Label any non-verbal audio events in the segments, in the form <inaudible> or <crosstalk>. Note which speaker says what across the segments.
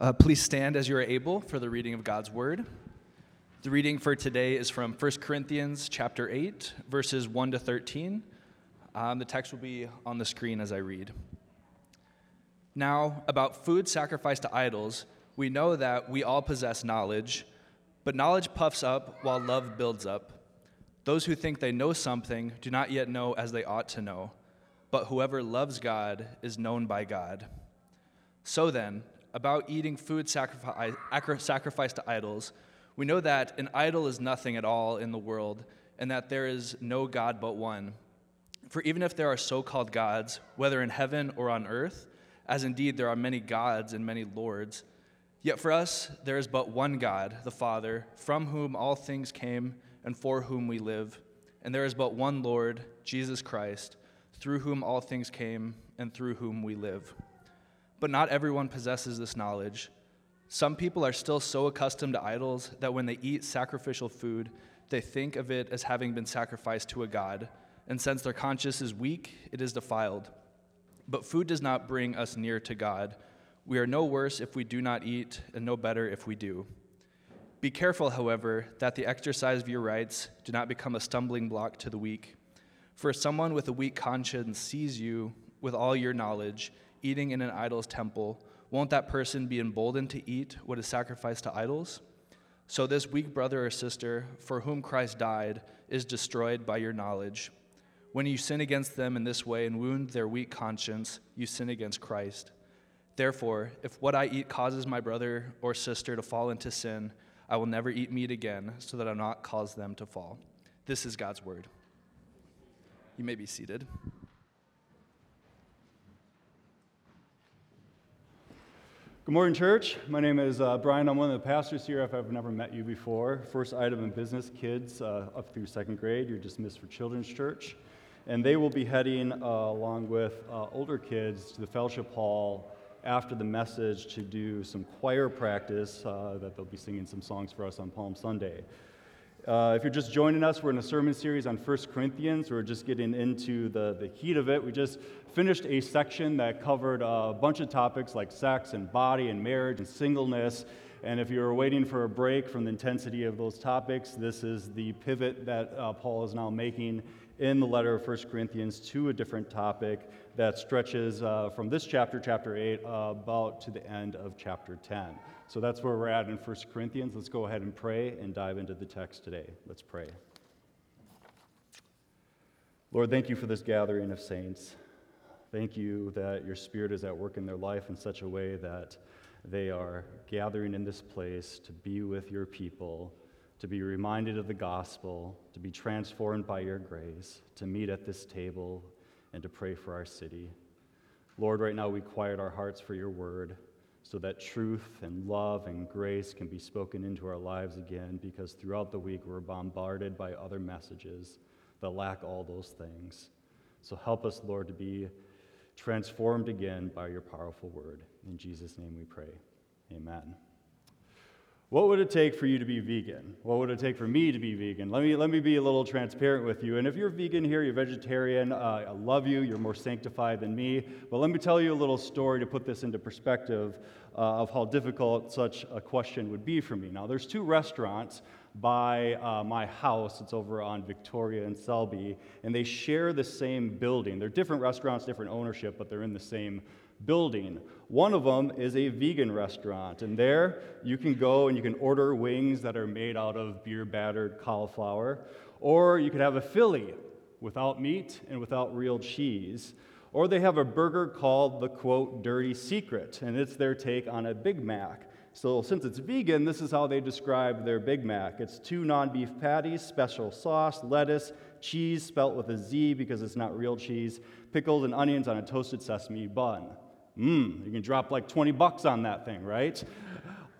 Speaker 1: Uh, please stand as you are able for the reading of God's word. The reading for today is from 1 Corinthians chapter 8, verses 1 to 13. Um, the text will be on the screen as I read. Now, about food sacrificed to idols, we know that we all possess knowledge, but knowledge puffs up while love builds up. Those who think they know something do not yet know as they ought to know, but whoever loves God is known by God. So then, about eating food sacrificed to idols, we know that an idol is nothing at all in the world, and that there is no God but one. For even if there are so called gods, whether in heaven or on earth, as indeed there are many gods and many lords, yet for us there is but one God, the Father, from whom all things came and for whom we live. And there is but one Lord, Jesus Christ, through whom all things came and through whom we live. But not everyone possesses this knowledge. Some people are still so accustomed to idols that when they eat sacrificial food, they think of it as having been sacrificed to a god, and since their conscience is weak, it is defiled. But food does not bring us near to God. We are no worse if we do not eat, and no better if we do. Be careful, however, that the exercise of your rights do not become a stumbling block to the weak. For if someone with a weak conscience sees you with all your knowledge, eating in an idol's temple, won't that person be emboldened to eat what is sacrificed to idols? So this weak brother or sister, for whom Christ died, is destroyed by your knowledge. When you sin against them in this way and wound their weak conscience, you sin against Christ. Therefore, if what I eat causes my brother or sister to fall into sin, I will never eat meat again, so that I not cause them to fall. This is God's word. You may be seated.
Speaker 2: Good morning, church. My name is uh, Brian. I'm one of the pastors here. If I've never met you before, first item in business, kids uh, up through second grade, you're dismissed for Children's Church. And they will be heading, uh, along with uh, older kids, to the fellowship hall after the message to do some choir practice uh, that they'll be singing some songs for us on Palm Sunday. Uh, if you're just joining us, we're in a sermon series on 1 Corinthians. We're just getting into the, the heat of it. We just finished a section that covered a bunch of topics like sex and body and marriage and singleness. And if you're waiting for a break from the intensity of those topics, this is the pivot that uh, Paul is now making in the letter of 1 Corinthians to a different topic that stretches uh, from this chapter, chapter 8, uh, about to the end of chapter 10. So that's where we're at in 1 Corinthians. Let's go ahead and pray and dive into the text today. Let's pray. Lord, thank you for this gathering of saints. Thank you that your Spirit is at work in their life in such a way that they are gathering in this place to be with your people to be reminded of the gospel, to be transformed by your grace, to meet at this table, and to pray for our city. Lord, right now we quiet our hearts for your word so that truth and love and grace can be spoken into our lives again because throughout the week we're bombarded by other messages that lack all those things. So help us, Lord, to be transformed again by your powerful word. In Jesus' name we pray. Amen. What would it take for you to be vegan? What would it take for me to be vegan? Let me, let me be a little transparent with you. And if you're vegan here, you're vegetarian, uh, I love you, you're more sanctified than me. But let me tell you a little story to put this into perspective uh, of how difficult such a question would be for me. Now, there's two restaurants by uh, my house. It's over on Victoria and Selby, and they share the same building. They're different restaurants, different ownership, but they're in the same building. One of them is a vegan restaurant, and there you can go and you can order wings that are made out of beer battered cauliflower, or you could have a Philly without meat and without real cheese. Or they have a burger called the quote, dirty secret, and it's their take on a Big Mac. So, since it's vegan, this is how they describe their Big Mac it's two non beef patties, special sauce, lettuce, cheese spelt with a Z because it's not real cheese, pickles and onions on a toasted sesame bun. Mmm, you can drop like 20 bucks on that thing, right?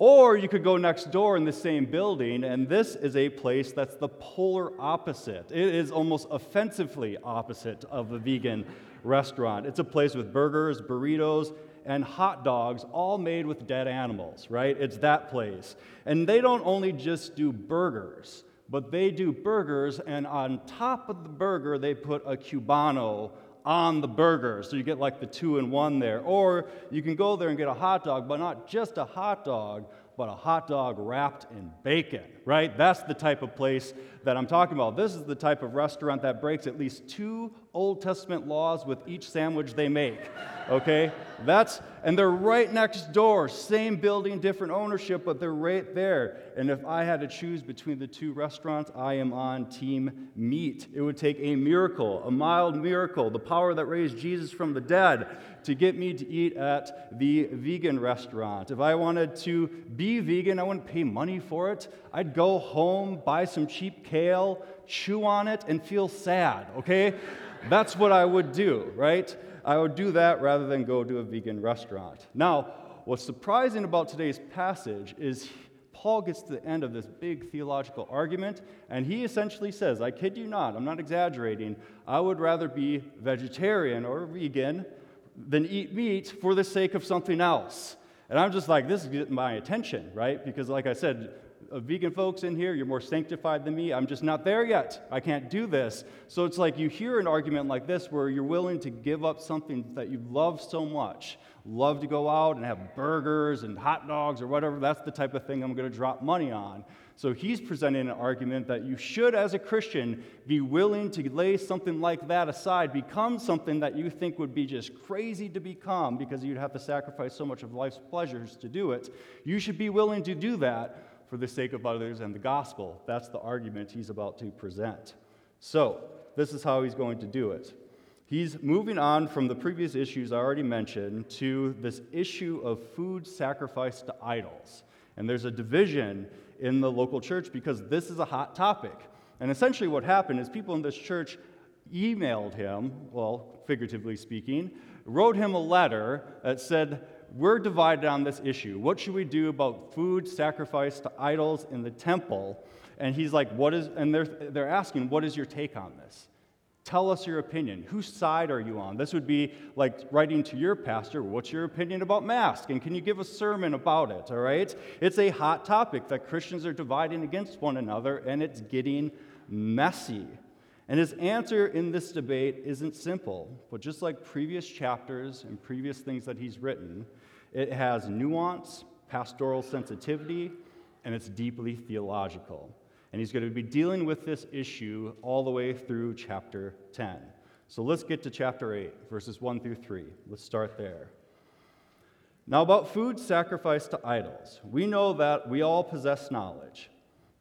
Speaker 2: Or you could go next door in the same building, and this is a place that's the polar opposite. It is almost offensively opposite of a vegan restaurant. It's a place with burgers, burritos, and hot dogs, all made with dead animals, right? It's that place. And they don't only just do burgers, but they do burgers, and on top of the burger, they put a Cubano on the burger. So you get like the two in one there. Or you can go there and get a hot dog, but not just a hot dog, but a hot dog wrapped in bacon, right? That's the type of place that I'm talking about. This is the type of restaurant that breaks at least two Old Testament laws with each sandwich they make, <laughs> okay? That's, and they're right next door, same building, different ownership, but they're right there. And if I had to choose between the two restaurants, I am on team meat. It would take a miracle, a mild miracle, the power that raised Jesus from the dead to get me to eat at the vegan restaurant. If I wanted to be vegan, I wouldn't pay money for it. I'd go home, buy some cheap kale, chew on it, and feel sad, okay? That's what I would do, right? I would do that rather than go to a vegan restaurant. Now, what's surprising about today's passage is Paul gets to the end of this big theological argument, and he essentially says, I kid you not, I'm not exaggerating, I would rather be vegetarian or vegan than eat meat for the sake of something else. And I'm just like, this is getting my attention, right? Because, like I said, vegan folks in here, you're more sanctified than me. I'm just not there yet. I can't do this. So it's like you hear an argument like this where you're willing to give up something that you love so much. Love to go out and have burgers and hot dogs or whatever. That's the type of thing I'm going to drop money on. So he's presenting an argument that you should, as a Christian, be willing to lay something like that aside, become something that you think would be just crazy to become because you'd have to sacrifice so much of life's pleasures to do it. You should be willing to do that for the sake of others and the gospel. That's the argument he's about to present. So, this is how he's going to do it. He's moving on from the previous issues I already mentioned to this issue of food sacrificed to idols. And there's a division in the local church because this is a hot topic. And essentially, what happened is people in this church emailed him, well, figuratively speaking, wrote him a letter that said, we're divided on this issue. What should we do about food sacrificed to idols in the temple? And he's like, what is, and they're, they're asking, what is your take on this? Tell us your opinion. Whose side are you on? This would be like writing to your pastor, what's your opinion about mask? And can you give a sermon about it? All right? It's a hot topic that Christians are dividing against one another, and it's getting messy. And his answer in this debate isn't simple, but just like previous chapters and previous things that he's written, it has nuance, pastoral sensitivity, and it's deeply theological. And he's going to be dealing with this issue all the way through chapter 10. So let's get to chapter 8, verses 1 through 3. Let's start there. Now, about food sacrificed to idols, we know that we all possess knowledge,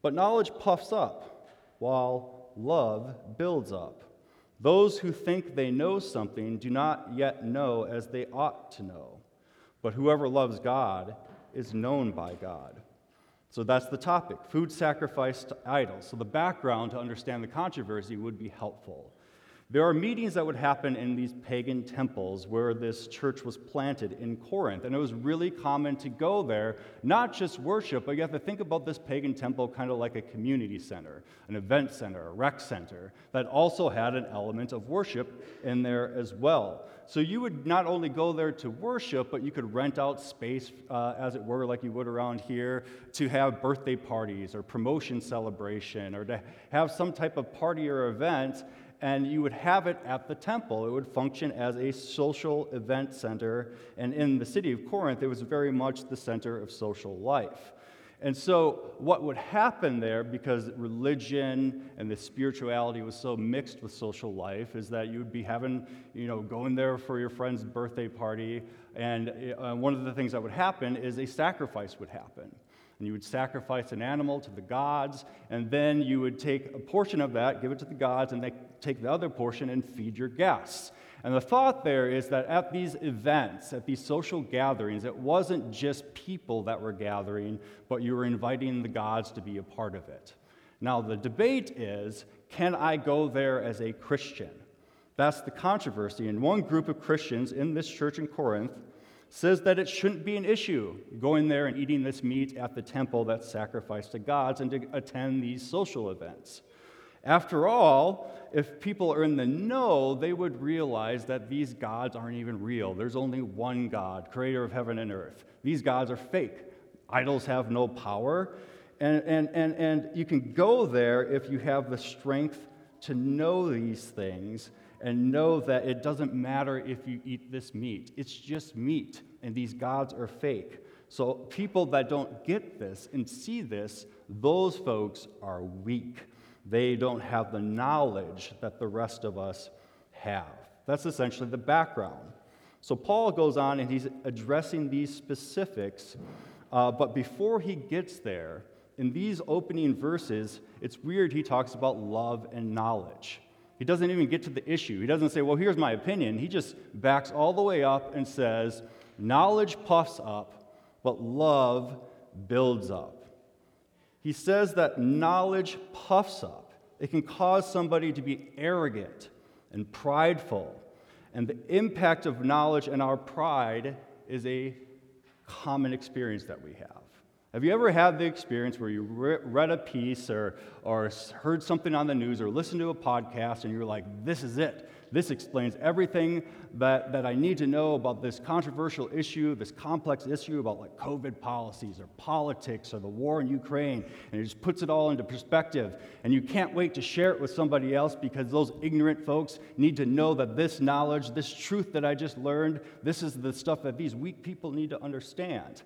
Speaker 2: but knowledge puffs up, while love builds up. Those who think they know something do not yet know as they ought to know. But whoever loves God is known by God. So that's the topic food sacrificed to idols. So the background to understand the controversy would be helpful. There are meetings that would happen in these pagan temples where this church was planted in Corinth. And it was really common to go there, not just worship, but you have to think about this pagan temple kind of like a community center, an event center, a rec center, that also had an element of worship in there as well. So you would not only go there to worship, but you could rent out space, uh, as it were, like you would around here, to have birthday parties or promotion celebration or to have some type of party or event and you would have it at the temple. It would function as a social event center. And in the city of Corinth, it was very much the center of social life. And so, what would happen there, because religion and the spirituality was so mixed with social life, is that you would be having, you know, going there for your friend's birthday party. And uh, one of the things that would happen is a sacrifice would happen and you would sacrifice an animal to the gods, and then you would take a portion of that, give it to the gods, and they take the other portion and feed your guests. And the thought there is that at these events, at these social gatherings, it wasn't just people that were gathering, but you were inviting the gods to be a part of it. Now, the debate is can I go there as a Christian? That's the controversy. And one group of Christians in this church in Corinth says that it shouldn't be an issue going there and eating this meat at the temple that's sacrificed to gods and to attend these social events. After all, if people are in the know, they would realize that these gods aren't even real. There's only one God, creator of heaven and earth. These gods are fake. Idols have no power. And, and, and, and you can go there if you have the strength to know these things and know that it doesn't matter if you eat this meat. It's just meat, and these gods are fake. So, people that don't get this and see this, those folks are weak. They don't have the knowledge that the rest of us have. That's essentially the background. So, Paul goes on and he's addressing these specifics, uh, but before he gets there, in these opening verses, it's weird he talks about love and knowledge. He doesn't even get to the issue. He doesn't say, Well, here's my opinion. He just backs all the way up and says, Knowledge puffs up, but love builds up. He says that knowledge puffs up. It can cause somebody to be arrogant and prideful. And the impact of knowledge and our pride is a common experience that we have. Have you ever had the experience where you re- read a piece or, or heard something on the news or listened to a podcast and you're like, this is it? This explains everything that, that I need to know about this controversial issue, this complex issue about like COVID policies or politics or the war in Ukraine. And it just puts it all into perspective. And you can't wait to share it with somebody else because those ignorant folks need to know that this knowledge, this truth that I just learned, this is the stuff that these weak people need to understand.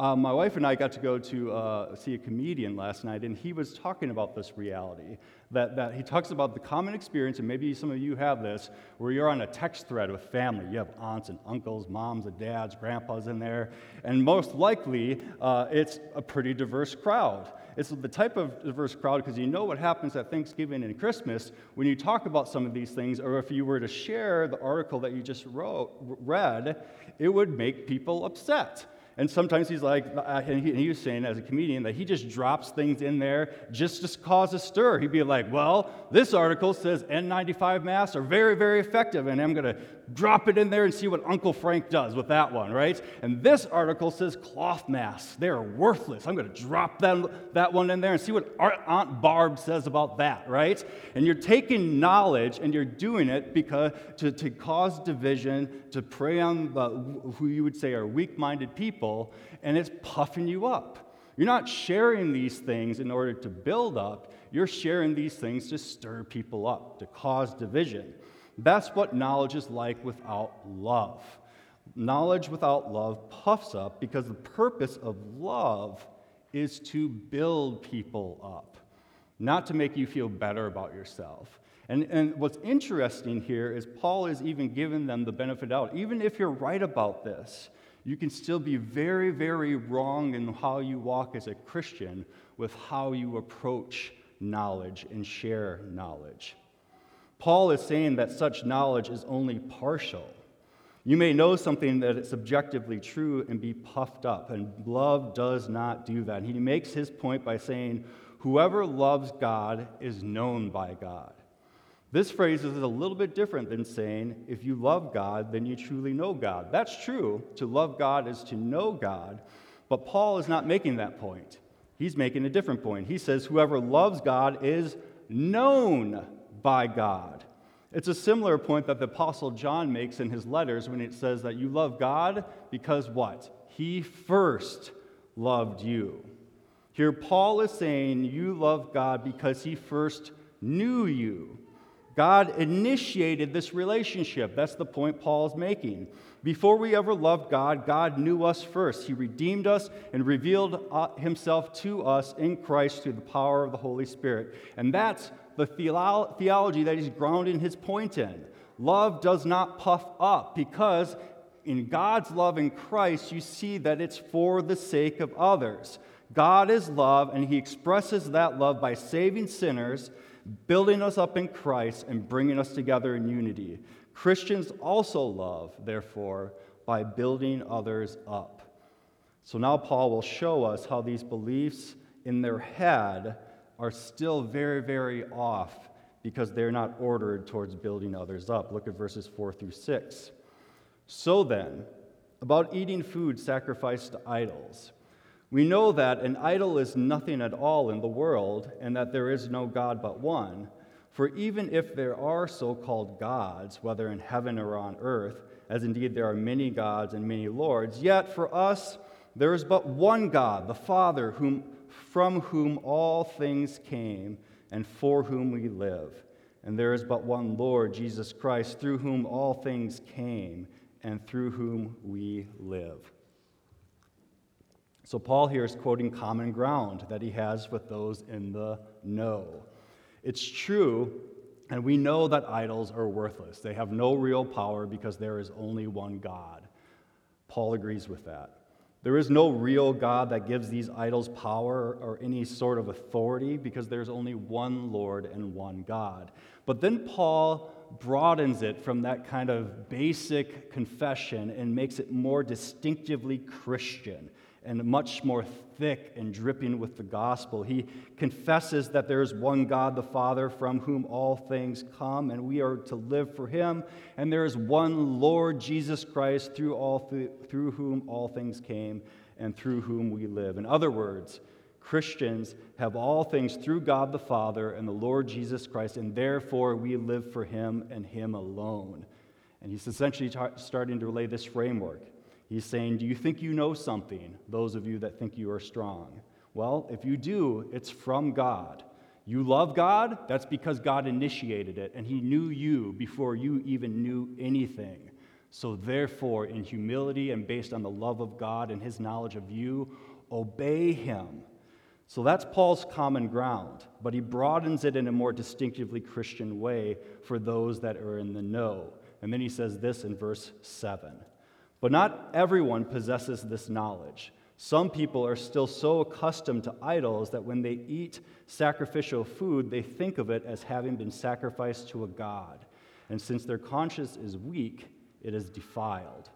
Speaker 2: Um, my wife and I got to go to uh, see a comedian last night, and he was talking about this reality. That, that he talks about the common experience, and maybe some of you have this, where you're on a text thread with family. You have aunts and uncles, moms and dads, grandpas in there, and most likely uh, it's a pretty diverse crowd. It's the type of diverse crowd because you know what happens at Thanksgiving and Christmas when you talk about some of these things, or if you were to share the article that you just wrote, read, it would make people upset. And sometimes he's like, uh, and he, was saying as a comedian that he just drops things in there just to cause a stir. He'd be like, well, this article says N95 masks are very, very effective, and I'm going to drop it in there and see what Uncle Frank does with that one, right? And this article says cloth masks. They're worthless. I'm going to drop them, that one in there and see what Aunt Barb says about that, right? And you're taking knowledge and you're doing it because to, to cause division, to prey on the, who you would say are weak minded people, and it's puffing you up. You're not sharing these things in order to build up, you're sharing these things to stir people up, to cause division. That's what knowledge is like without love. Knowledge without love puffs up because the purpose of love is to build people up, not to make you feel better about yourself. And, and what's interesting here is Paul is even giving them the benefit out. Even if you're right about this, you can still be very, very wrong in how you walk as a Christian with how you approach knowledge and share knowledge. Paul is saying that such knowledge is only partial. You may know something that is objectively true and be puffed up, and love does not do that. He makes his point by saying, Whoever loves God is known by God. This phrase is a little bit different than saying, If you love God, then you truly know God. That's true. To love God is to know God, but Paul is not making that point. He's making a different point. He says, Whoever loves God is known by God. It's a similar point that the Apostle John makes in his letters when it says that you love God because what? He first loved you. Here, Paul is saying you love God because he first knew you. God initiated this relationship. That's the point Paul is making. Before we ever loved God, God knew us first. He redeemed us and revealed uh, himself to us in Christ through the power of the Holy Spirit. And that's the theology that he's grounding his point in. Love does not puff up because in God's love in Christ, you see that it's for the sake of others. God is love, and he expresses that love by saving sinners, building us up in Christ, and bringing us together in unity. Christians also love, therefore, by building others up. So now Paul will show us how these beliefs in their head are still very, very off because they're not ordered towards building others up. Look at verses 4 through 6. So then, about eating food sacrificed to idols. We know that an idol is nothing at all in the world, and that there is no God but one. For even if there are so called gods, whether in heaven or on earth, as indeed there are many gods and many lords, yet for us there is but one God, the Father, whom from whom all things came and for whom we live. and there is but one Lord, Jesus Christ, through whom all things came and through whom we live. So, Paul here is quoting common ground that he has with those in the know. It's true, and we know that idols are worthless. They have no real power because there is only one God. Paul agrees with that. There is no real God that gives these idols power or any sort of authority because there's only one Lord and one God. But then Paul broadens it from that kind of basic confession and makes it more distinctively Christian and much more thick and dripping with the gospel. He confesses that there is one God, the Father, from whom all things come, and we are to live for him. And there is one Lord Jesus Christ, through, all th- through whom all things came and through whom we live. In other words, Christians have all things through God the Father and the Lord Jesus Christ, and therefore we live for him and him alone. And he's essentially starting to lay this framework. He's saying, Do you think you know something, those of you that think you are strong? Well, if you do, it's from God. You love God, that's because God initiated it, and He knew you before you even knew anything. So, therefore, in humility and based on the love of God and His knowledge of you, obey Him. So that's Paul's common ground, but he broadens it in a more distinctively Christian way for those that are in the know. And then he says this in verse 7 but not everyone possesses this knowledge. Some people are still so accustomed to idols that when they eat sacrificial food, they think of it as having been sacrificed to a god. And since their conscience is weak, it is defiled.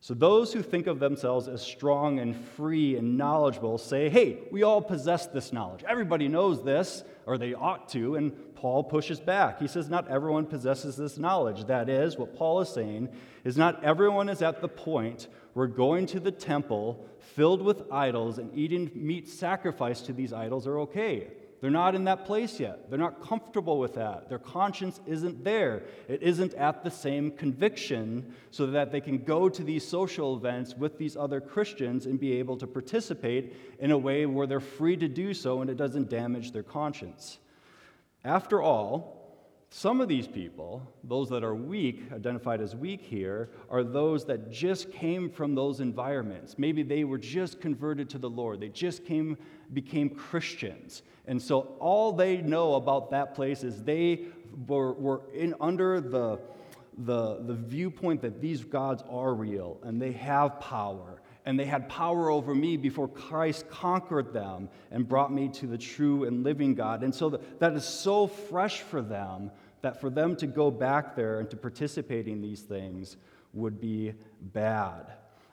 Speaker 2: So those who think of themselves as strong and free and knowledgeable say, hey, we all possess this knowledge. Everybody knows this, or they ought to. And Paul pushes back. He says, not everyone possesses this knowledge. That is, what Paul is saying is not everyone is at the point where going to the temple filled with idols and eating meat sacrificed to these idols are okay. They're not in that place yet. They're not comfortable with that. Their conscience isn't there. It isn't at the same conviction so that they can go to these social events with these other Christians and be able to participate in a way where they're free to do so and it doesn't damage their conscience. After all, some of these people, those that are weak, identified as weak here, are those that just came from those environments. Maybe they were just converted to the Lord. They just came became Christians. And so all they know about that place is they were, were in under the, the, the viewpoint that these gods are real and they have power. And they had power over me before Christ conquered them and brought me to the true and living God. And so that is so fresh for them that for them to go back there and to participate in these things would be bad.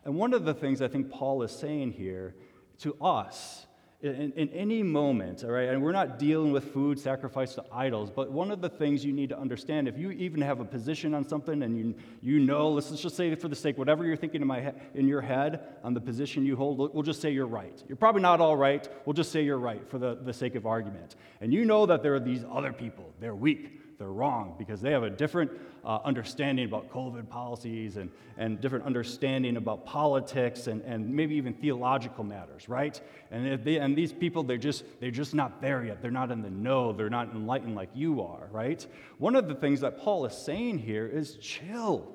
Speaker 2: And one of the things I think Paul is saying here to us in, in, any moment, all right, and we're not dealing with food sacrificed to idols, but one of the things you need to understand, if you even have a position on something and you, you know, let's just say for the sake, whatever you're thinking in, my he- in your head on the position you hold, we'll just say you're right. You're probably not all right. We'll just say you're right for the, the sake of argument. And you know that there are these other people, they're weak they're wrong because they have a different uh, understanding about COVID policies and, and different understanding about politics and, and maybe even theological matters, right? And, they, and these people, they're just, they're just not there yet. They're not in the know. They're not enlightened like you are, right? One of the things that Paul is saying here is chill.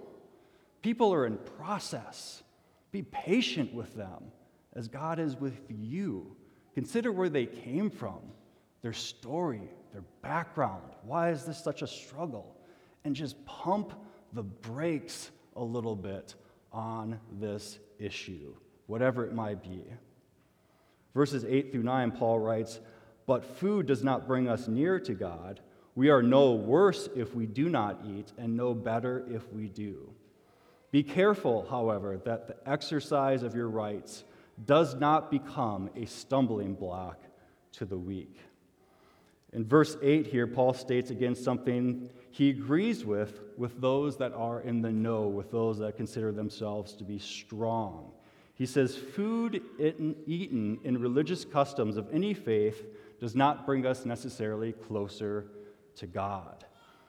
Speaker 2: People are in process. Be patient with them as God is with you. Consider where they came from, their story, their background. Why is this such a struggle? And just pump the brakes a little bit on this issue, whatever it might be. Verses 8 through 9, Paul writes, But food does not bring us near to God. We are no worse if we do not eat, and no better if we do. Be careful, however, that the exercise of your rights does not become a stumbling block to the weak. In verse 8 here, Paul states again something he agrees with with those that are in the know, with those that consider themselves to be strong. He says, Food eaten in religious customs of any faith does not bring us necessarily closer to God.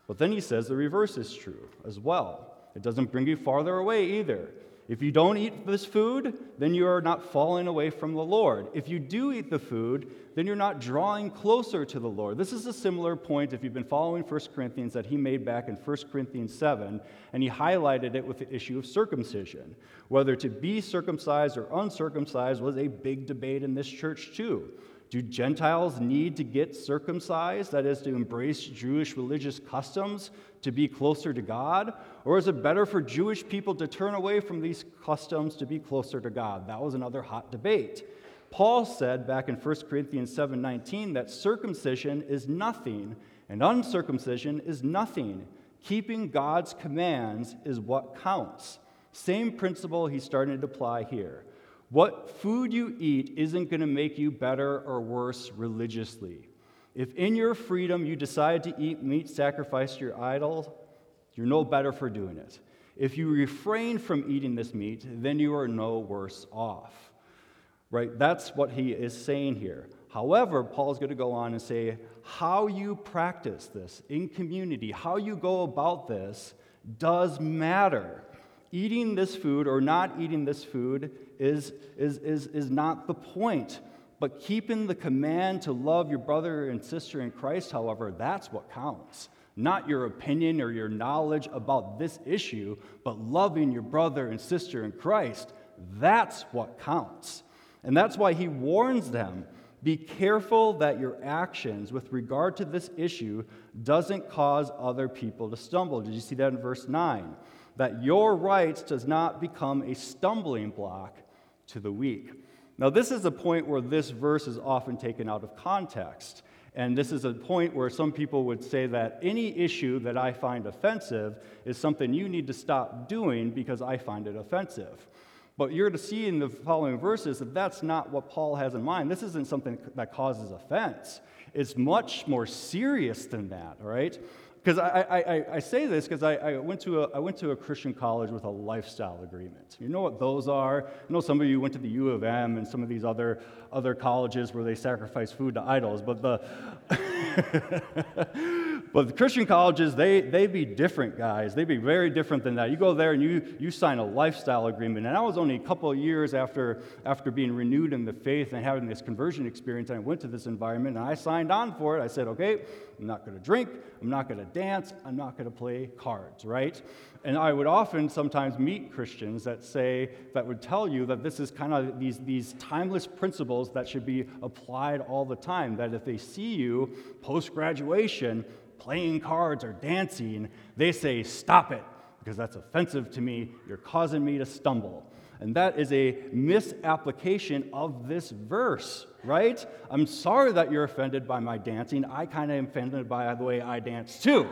Speaker 2: But then he says the reverse is true as well. It doesn't bring you farther away either. If you don't eat this food, then you are not falling away from the Lord. If you do eat the food, then you're not drawing closer to the Lord. This is a similar point, if you've been following 1 Corinthians, that he made back in 1 Corinthians 7, and he highlighted it with the issue of circumcision. Whether to be circumcised or uncircumcised was a big debate in this church, too. Do Gentiles need to get circumcised, that is, to embrace Jewish religious customs to be closer to God? Or is it better for Jewish people to turn away from these customs to be closer to God? That was another hot debate. Paul said back in 1 Corinthians 7:19 that circumcision is nothing and uncircumcision is nothing. Keeping God's commands is what counts. Same principle he's starting to apply here. What food you eat isn't going to make you better or worse religiously. If in your freedom you decide to eat meat sacrificed to your idol, you're no better for doing it. If you refrain from eating this meat, then you are no worse off. Right? That's what he is saying here. However, Paul's going to go on and say how you practice this in community, how you go about this, does matter. Eating this food or not eating this food is, is, is, is not the point. But keeping the command to love your brother and sister in Christ, however, that's what counts. Not your opinion or your knowledge about this issue, but loving your brother and sister in Christ. That's what counts. And that's why he warns them be careful that your actions with regard to this issue doesn't cause other people to stumble. Did you see that in verse 9? That your rights does not become a stumbling block to the weak. Now, this is a point where this verse is often taken out of context. And this is a point where some people would say that any issue that I find offensive is something you need to stop doing because I find it offensive. But you're to see in the following verses that that's not what Paul has in mind. This isn't something that causes offense. It's much more serious than that, all right? Because I, I, I, say this because I, I, went to a, I went to a Christian college with a lifestyle agreement. You know what those are? I know some of you went to the U of M and some of these other, other colleges where they sacrifice food to idols, but the, <laughs> but the Christian colleges, they, they be different, guys. They be very different than that. You go there and you, you sign a lifestyle agreement. And I was only a couple of years after, after being renewed in the faith and having this conversion experience, and I went to this environment and I signed on for it. I said, okay, I'm not going to drink, I'm not going to dance, I'm not going to play cards, right? And I would often sometimes meet Christians that say, that would tell you that this is kind of these, these timeless principles that should be applied all the time. That if they see you post graduation playing cards or dancing, they say, stop it, because that's offensive to me. You're causing me to stumble. And that is a misapplication of this verse, right? I'm sorry that you're offended by my dancing. I kind of am offended by the way I dance too.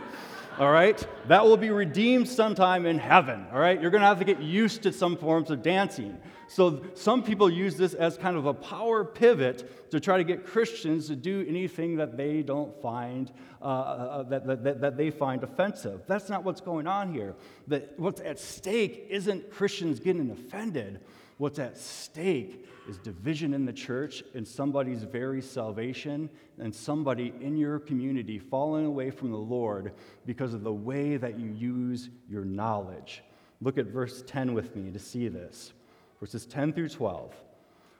Speaker 2: All right? That will be redeemed sometime in heaven. All right? You're going to have to get used to some forms of dancing. So some people use this as kind of a power pivot to try to get Christians to do anything that they don't find uh, uh, uh, that, that, that they find offensive. That's not what's going on here. That what's at stake isn't Christians getting offended. What's at stake is division in the church and somebody's very salvation and somebody in your community falling away from the Lord because of the way that you use your knowledge. Look at verse 10 with me to see this verses 10 through 12.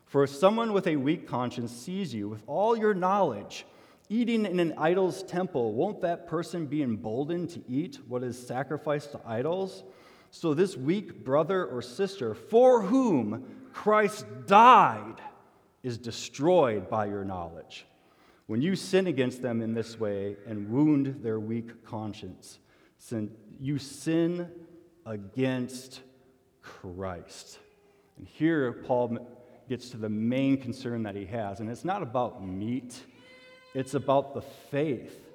Speaker 2: For if someone with a weak conscience sees you with all your knowledge eating in an idol's temple, won't that person be emboldened to eat what is sacrificed to idols? So this weak brother or sister for whom Christ died is destroyed by your knowledge. When you sin against them in this way and wound their weak conscience, sin, you sin against Christ. And here, Paul gets to the main concern that he has, and it's not about meat, it's about the faith.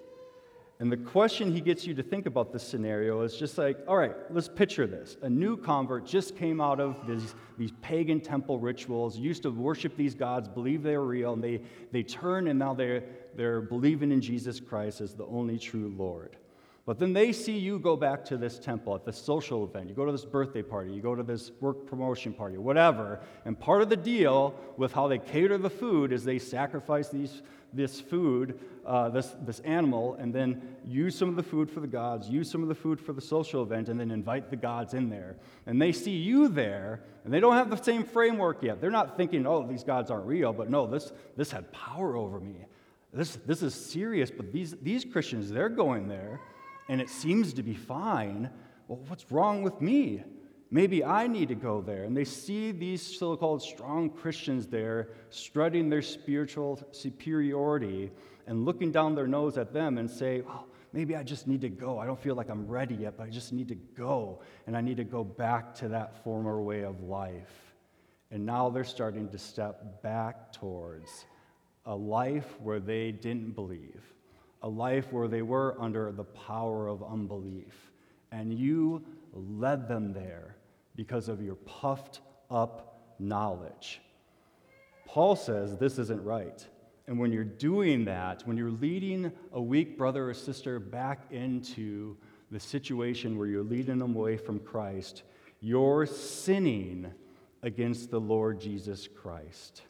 Speaker 2: And the question he gets you to think about this scenario is just like, all right, let's picture this. A new convert just came out of these, these pagan temple rituals, used to worship these gods, believe they were real, and they, they turn and now they're, they're believing in Jesus Christ as the only true Lord. But then they see you go back to this temple at this social event. You go to this birthday party, you go to this work promotion party, whatever. And part of the deal with how they cater the food is they sacrifice these, this food, uh, this, this animal, and then use some of the food for the gods, use some of the food for the social event, and then invite the gods in there. And they see you there, and they don't have the same framework yet. They're not thinking, oh, these gods aren't real, but no, this, this had power over me. This, this is serious, but these, these Christians, they're going there and it seems to be fine. Well, what's wrong with me? Maybe I need to go there. And they see these so called strong Christians there strutting their spiritual superiority and looking down their nose at them and say, Well, maybe I just need to go. I don't feel like I'm ready yet, but I just need to go. And I need to go back to that former way of life. And now they're starting to step back towards a life where they didn't believe a life where they were under the power of unbelief. And you led them there because of your puffed up knowledge. Paul says this isn't right. And when you're doing that, when you're leading a weak brother or sister back into the situation where you're leading them away from Christ, you're sinning against the Lord Jesus Christ.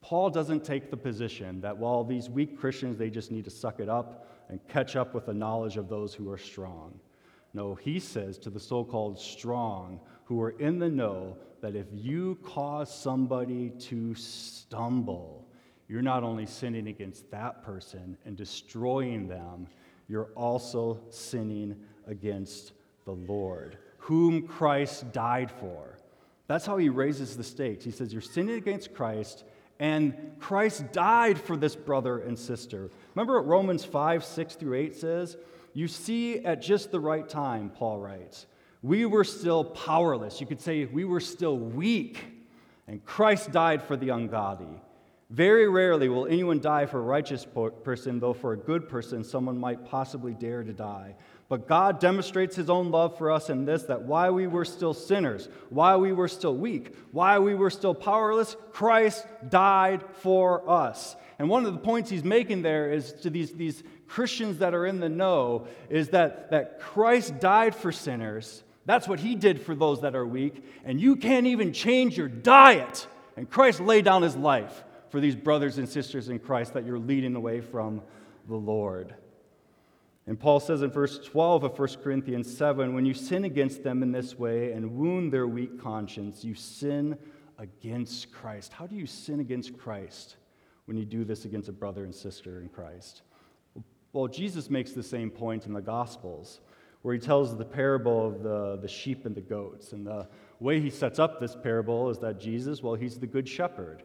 Speaker 2: Paul doesn't take the position that while these weak Christians, they just need to suck it up and catch up with the knowledge of those who are strong. No, he says to the so called strong who are in the know that if you cause somebody to stumble, you're not only sinning against that person and destroying them, you're also sinning against the Lord, whom Christ died for. That's how he raises the stakes. He says, You're sinning against Christ and Christ died for this brother and sister. Remember what Romans 5, 6 through 8 says? You see, at just the right time, Paul writes, we were still powerless. You could say we were still weak, and Christ died for the ungodly. Very rarely will anyone die for a righteous person, though for a good person, someone might possibly dare to die. But God demonstrates his own love for us in this that while we were still sinners, while we were still weak, while we were still powerless, Christ died for us. And one of the points he's making there is to these, these Christians that are in the know is that, that Christ died for sinners. That's what he did for those that are weak. And you can't even change your diet. And Christ laid down his life for these brothers and sisters in Christ that you're leading away from the Lord. And Paul says in verse 12 of 1 Corinthians 7 when you sin against them in this way and wound their weak conscience, you sin against Christ. How do you sin against Christ when you do this against a brother and sister in Christ? Well, Jesus makes the same point in the Gospels, where he tells the parable of the, the sheep and the goats. And the way he sets up this parable is that Jesus, well, he's the good shepherd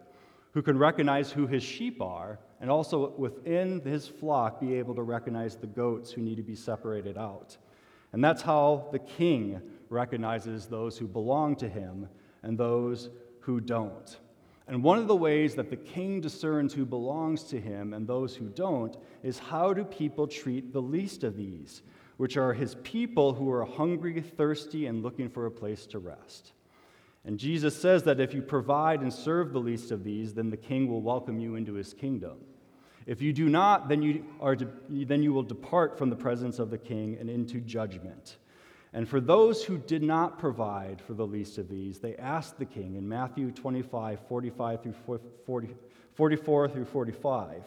Speaker 2: who can recognize who his sheep are, and also within his flock be able to recognize the goats who need to be separated out. And that's how the king recognizes those who belong to him and those who don't. And one of the ways that the king discerns who belongs to him and those who don't is how do people treat the least of these, which are his people who are hungry, thirsty, and looking for a place to rest. And Jesus says that if you provide and serve the least of these, then the king will welcome you into his kingdom. If you do not, then you, are to, then you will depart from the presence of the king and into judgment. And for those who did not provide for the least of these, they asked the king in Matthew 25, 45 through 40, 44 through 45.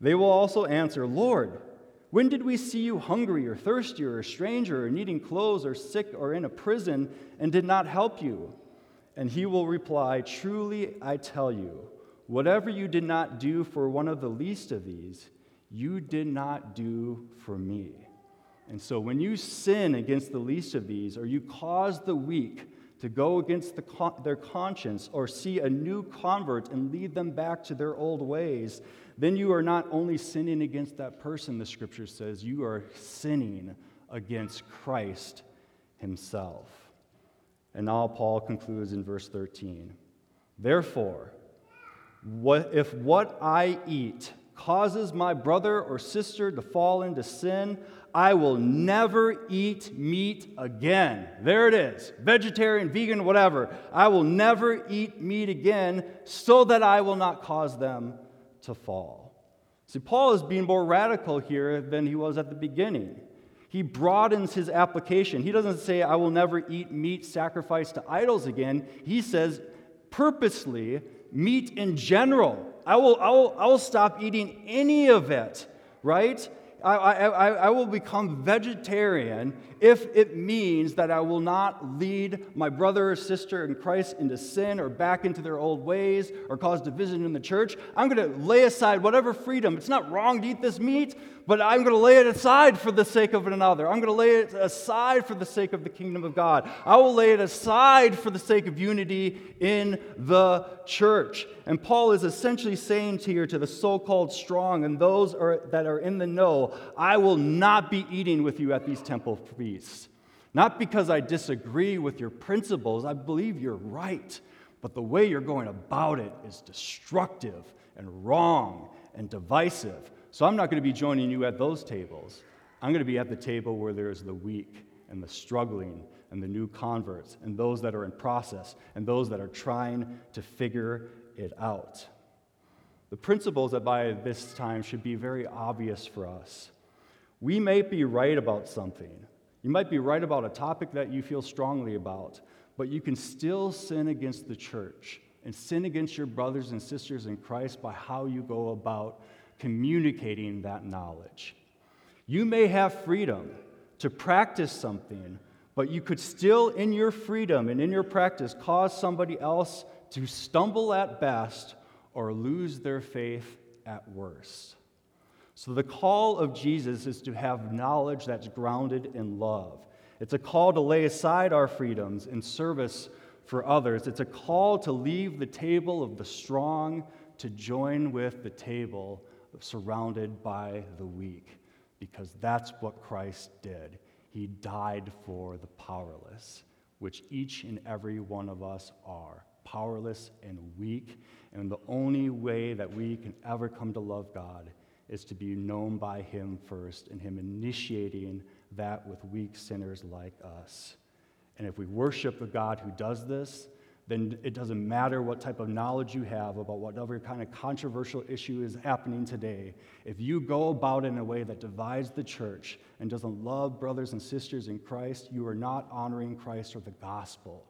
Speaker 2: They will also answer, Lord, when did we see you hungry or thirsty or a stranger or needing clothes or sick or in a prison and did not help you? And he will reply, Truly I tell you, whatever you did not do for one of the least of these, you did not do for me. And so when you sin against the least of these, or you cause the weak to go against the con- their conscience, or see a new convert and lead them back to their old ways, then you are not only sinning against that person, the scripture says, you are sinning against Christ himself. And now Paul concludes in verse 13 Therefore, what, if what I eat causes my brother or sister to fall into sin, I will never eat meat again. There it is vegetarian, vegan, whatever. I will never eat meat again so that I will not cause them to fall. See, Paul is being more radical here than he was at the beginning. He broadens his application. He doesn't say, I will never eat meat sacrificed to idols again. He says, purposely, meat in general. I will, I will, I will stop eating any of it, right? I, I, I will become vegetarian if it means that I will not lead my brother or sister in Christ into sin or back into their old ways or cause division in the church. I'm going to lay aside whatever freedom. It's not wrong to eat this meat, but I'm going to lay it aside for the sake of another. I'm going to lay it aside for the sake of the kingdom of God. I will lay it aside for the sake of unity in the church. And Paul is essentially saying here to the so called strong and those are, that are in the know, I will not be eating with you at these temple feasts. Not because I disagree with your principles, I believe you're right, but the way you're going about it is destructive and wrong and divisive. So I'm not going to be joining you at those tables. I'm going to be at the table where there's the weak and the struggling and the new converts and those that are in process and those that are trying to figure it out. The principles that by this time should be very obvious for us. We may be right about something. You might be right about a topic that you feel strongly about, but you can still sin against the church and sin against your brothers and sisters in Christ by how you go about communicating that knowledge. You may have freedom to practice something, but you could still, in your freedom and in your practice, cause somebody else to stumble at best or lose their faith at worst. So, the call of Jesus is to have knowledge that's grounded in love. It's a call to lay aside our freedoms in service for others. It's a call to leave the table of the strong to join with the table surrounded by the weak, because that's what Christ did. He died for the powerless, which each and every one of us are powerless and weak. And the only way that we can ever come to love God is to be known by Him first, and Him initiating that with weak sinners like us. And if we worship a God who does this, then it doesn't matter what type of knowledge you have about whatever kind of controversial issue is happening today. If you go about in a way that divides the church and doesn't love brothers and sisters in Christ, you are not honoring Christ or the gospel.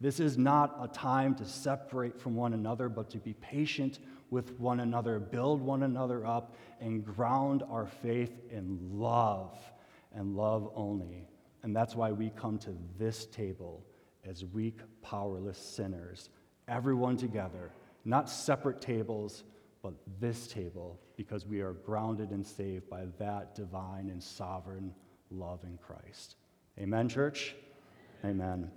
Speaker 2: This is not a time to separate from one another, but to be patient with one another, build one another up, and ground our faith in love and love only. And that's why we come to this table as weak, powerless sinners, everyone together, not separate tables, but this table, because we are grounded and saved by that divine and sovereign love in Christ. Amen, church? Amen.